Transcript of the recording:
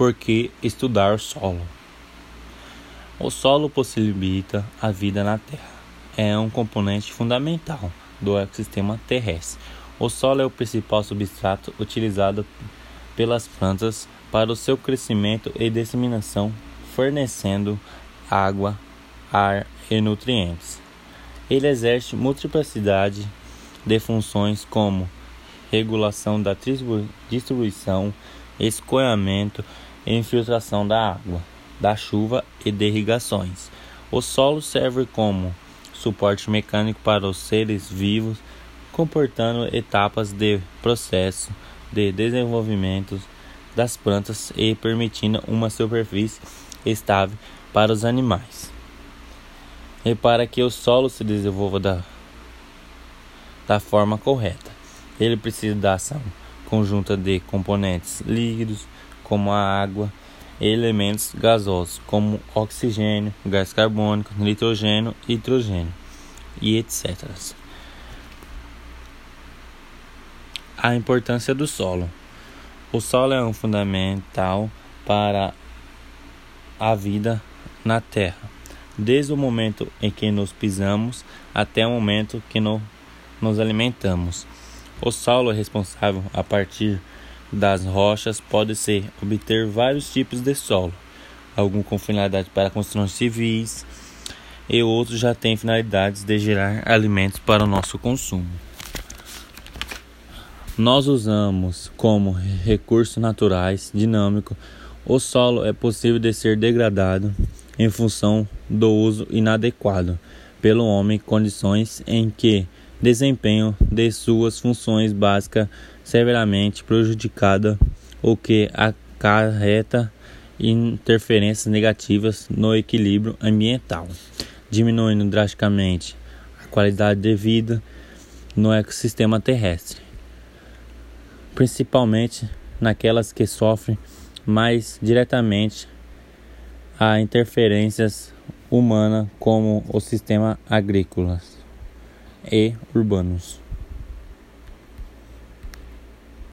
Por que estudar solo? O solo possibilita a vida na Terra. É um componente fundamental do ecossistema terrestre. O solo é o principal substrato utilizado pelas plantas para o seu crescimento e disseminação, fornecendo água, ar e nutrientes. Ele exerce multiplicidade de funções como regulação da distribuição, escoamento infiltração da água, da chuva e de irrigações. O solo serve como suporte mecânico para os seres vivos, comportando etapas de processo de desenvolvimento das plantas e permitindo uma superfície estável para os animais. E para que o solo se desenvolva da, da forma correta. Ele precisa da ação conjunta de componentes líquidos, como a água, e elementos gasosos, como oxigênio, gás carbônico, nitrogênio, hidrogênio e etc. A importância do solo. O solo é um fundamental para a vida na Terra, desde o momento em que nos pisamos até o momento que no, nos alimentamos. O solo é responsável a partir das rochas pode ser obter vários tipos de solo, alguns com finalidade para construções civis e outros já têm finalidades de gerar alimentos para o nosso consumo. Nós usamos como recursos naturais dinâmico. O solo é possível de ser degradado em função do uso inadequado pelo homem, condições em que desempenho de suas funções básicas severamente prejudicada, o que acarreta interferências negativas no equilíbrio ambiental, diminuindo drasticamente a qualidade de vida no ecossistema terrestre, principalmente naquelas que sofrem mais diretamente a interferências humanas como o sistema agrícolas e urbanos.